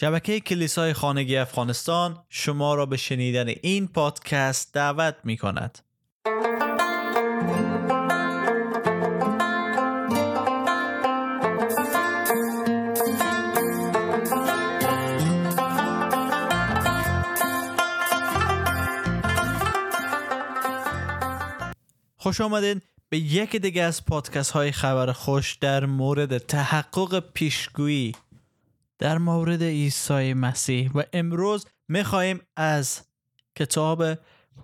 شبکه کلیسای خانگی افغانستان شما را به شنیدن این پادکست دعوت می کند. خوش آمدین به یک دیگه از پادکست های خبر خوش در مورد تحقق پیشگویی در مورد عیسی مسیح و امروز می‌خواهیم از کتاب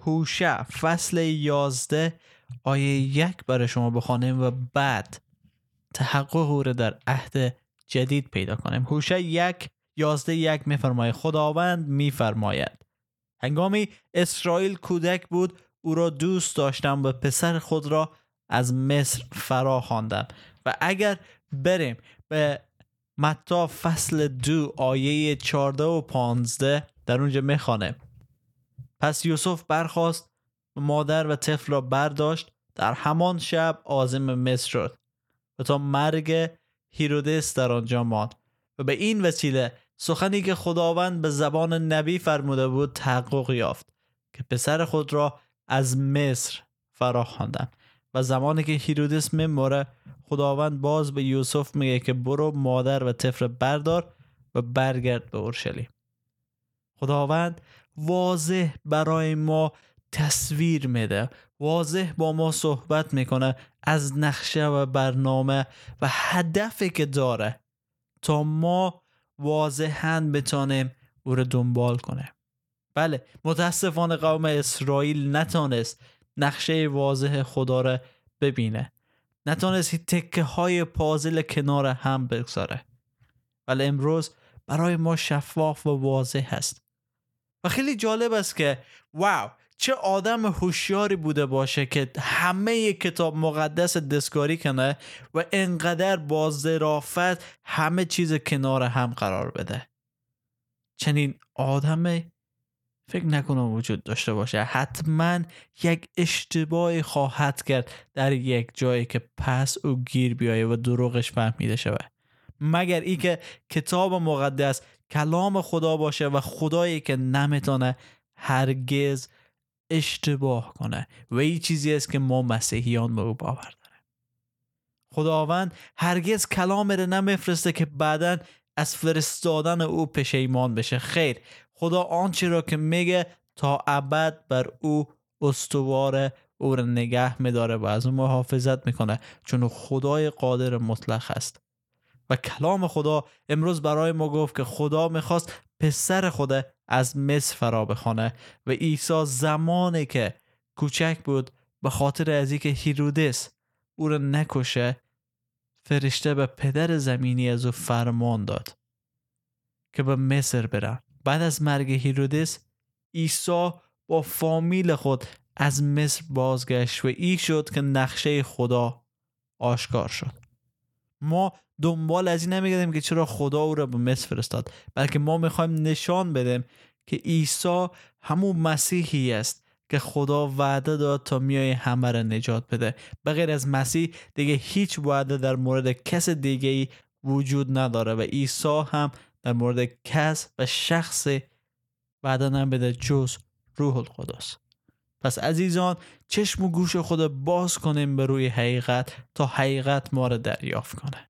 هوشع فصل یازده آیه یک برای شما بخوانیم و بعد تحقق او را در عهد جدید پیدا کنیم. هوشع یک یازده یک میفرماید خداوند میفرماید هنگامی اسرائیل کودک بود او را دوست داشتم و پسر خود را از مصر فرا خواندم و اگر بریم به متا فصل دو آیه 14 و 15 در اونجا می‌خوانه. پس یوسف برخواست مادر و طفل را برداشت در همان شب آزم مصر شد و تا مرگ هیرودس در آنجا ماند و به این وسیله سخنی که خداوند به زبان نبی فرموده بود تحقق یافت که پسر خود را از مصر فرا خواندم و زمانی که هیرودس میموره خداوند باز به یوسف میگه که برو مادر و طفل بردار و برگرد به اورشلیم. خداوند واضح برای ما تصویر میده واضح با ما صحبت می‌کنه از نقشه و برنامه و هدفی که داره تا ما واضحا بتانیم او رو دنبال کنه. بله متاسفانه قوم اسرائیل نتانست نقشه واضح خدا را ببینه. نتانست تکه های پازل کنار هم بگذاره. ولی امروز برای ما شفاف و واضح هست و خیلی جالب است که واو چه آدم هوشیاری بوده باشه که همه کتاب مقدس دستکاری کنه و انقدر با ظرافت همه چیز کنار هم قرار بده. چنین آدم فکر نکنم وجود داشته باشه. حتما یک اشتباهی خواهد کرد در یک جایی که پس او گیر بیایه و دروغش فهمیده شود. مگر ای که کتاب مقدس کلام خدا باشه و خدایی که نمی‌تونه هرگز اشتباه کنه و این چیزی است که ما مسیحیان به او باور داریم. خداوند هرگز کلام رو نمیفرسته که بعدا از فرستادن او پشیمان بشه. خیر خدا آنچه را که میگه تا ابد بر او استوار او را نگه میداره و از اون محافظت می‌کنه چون خدای قادر مطلق است. و کلام خدا امروز برای ما گفت که خدا می‌خواست پسر خود از مصر فرا بخوانه و عیسی زمانی که کوچک بود به خاطر از اینکه هیرودس او را نکشه فرشته به پدر زمینی از او فرمان داد که به مصر برن. بعد از مرگ هیرودس عیسی با فامیل خود از مصر بازگشت و ای شد که نقشه خدا آشکار شد. ما دنبال از این نمیگردیم که چرا خدا او را به مصر فرستاد بلکه ما می‌خوایم نشان بدیم که عیسی همون مسیحی است که خدا وعده داد تا میای همه را نجات بده. بغیر از مسیح دیگه هیچ وعده در مورد کس دیگه ای وجود نداره و عیسی هم در مورد کس و شخص وعده نمیده جز روح القدس. پس عزیزان چشم و گوش خود باز کنیم به روی حقیقت تا حقیقت ما را دریافت کنه.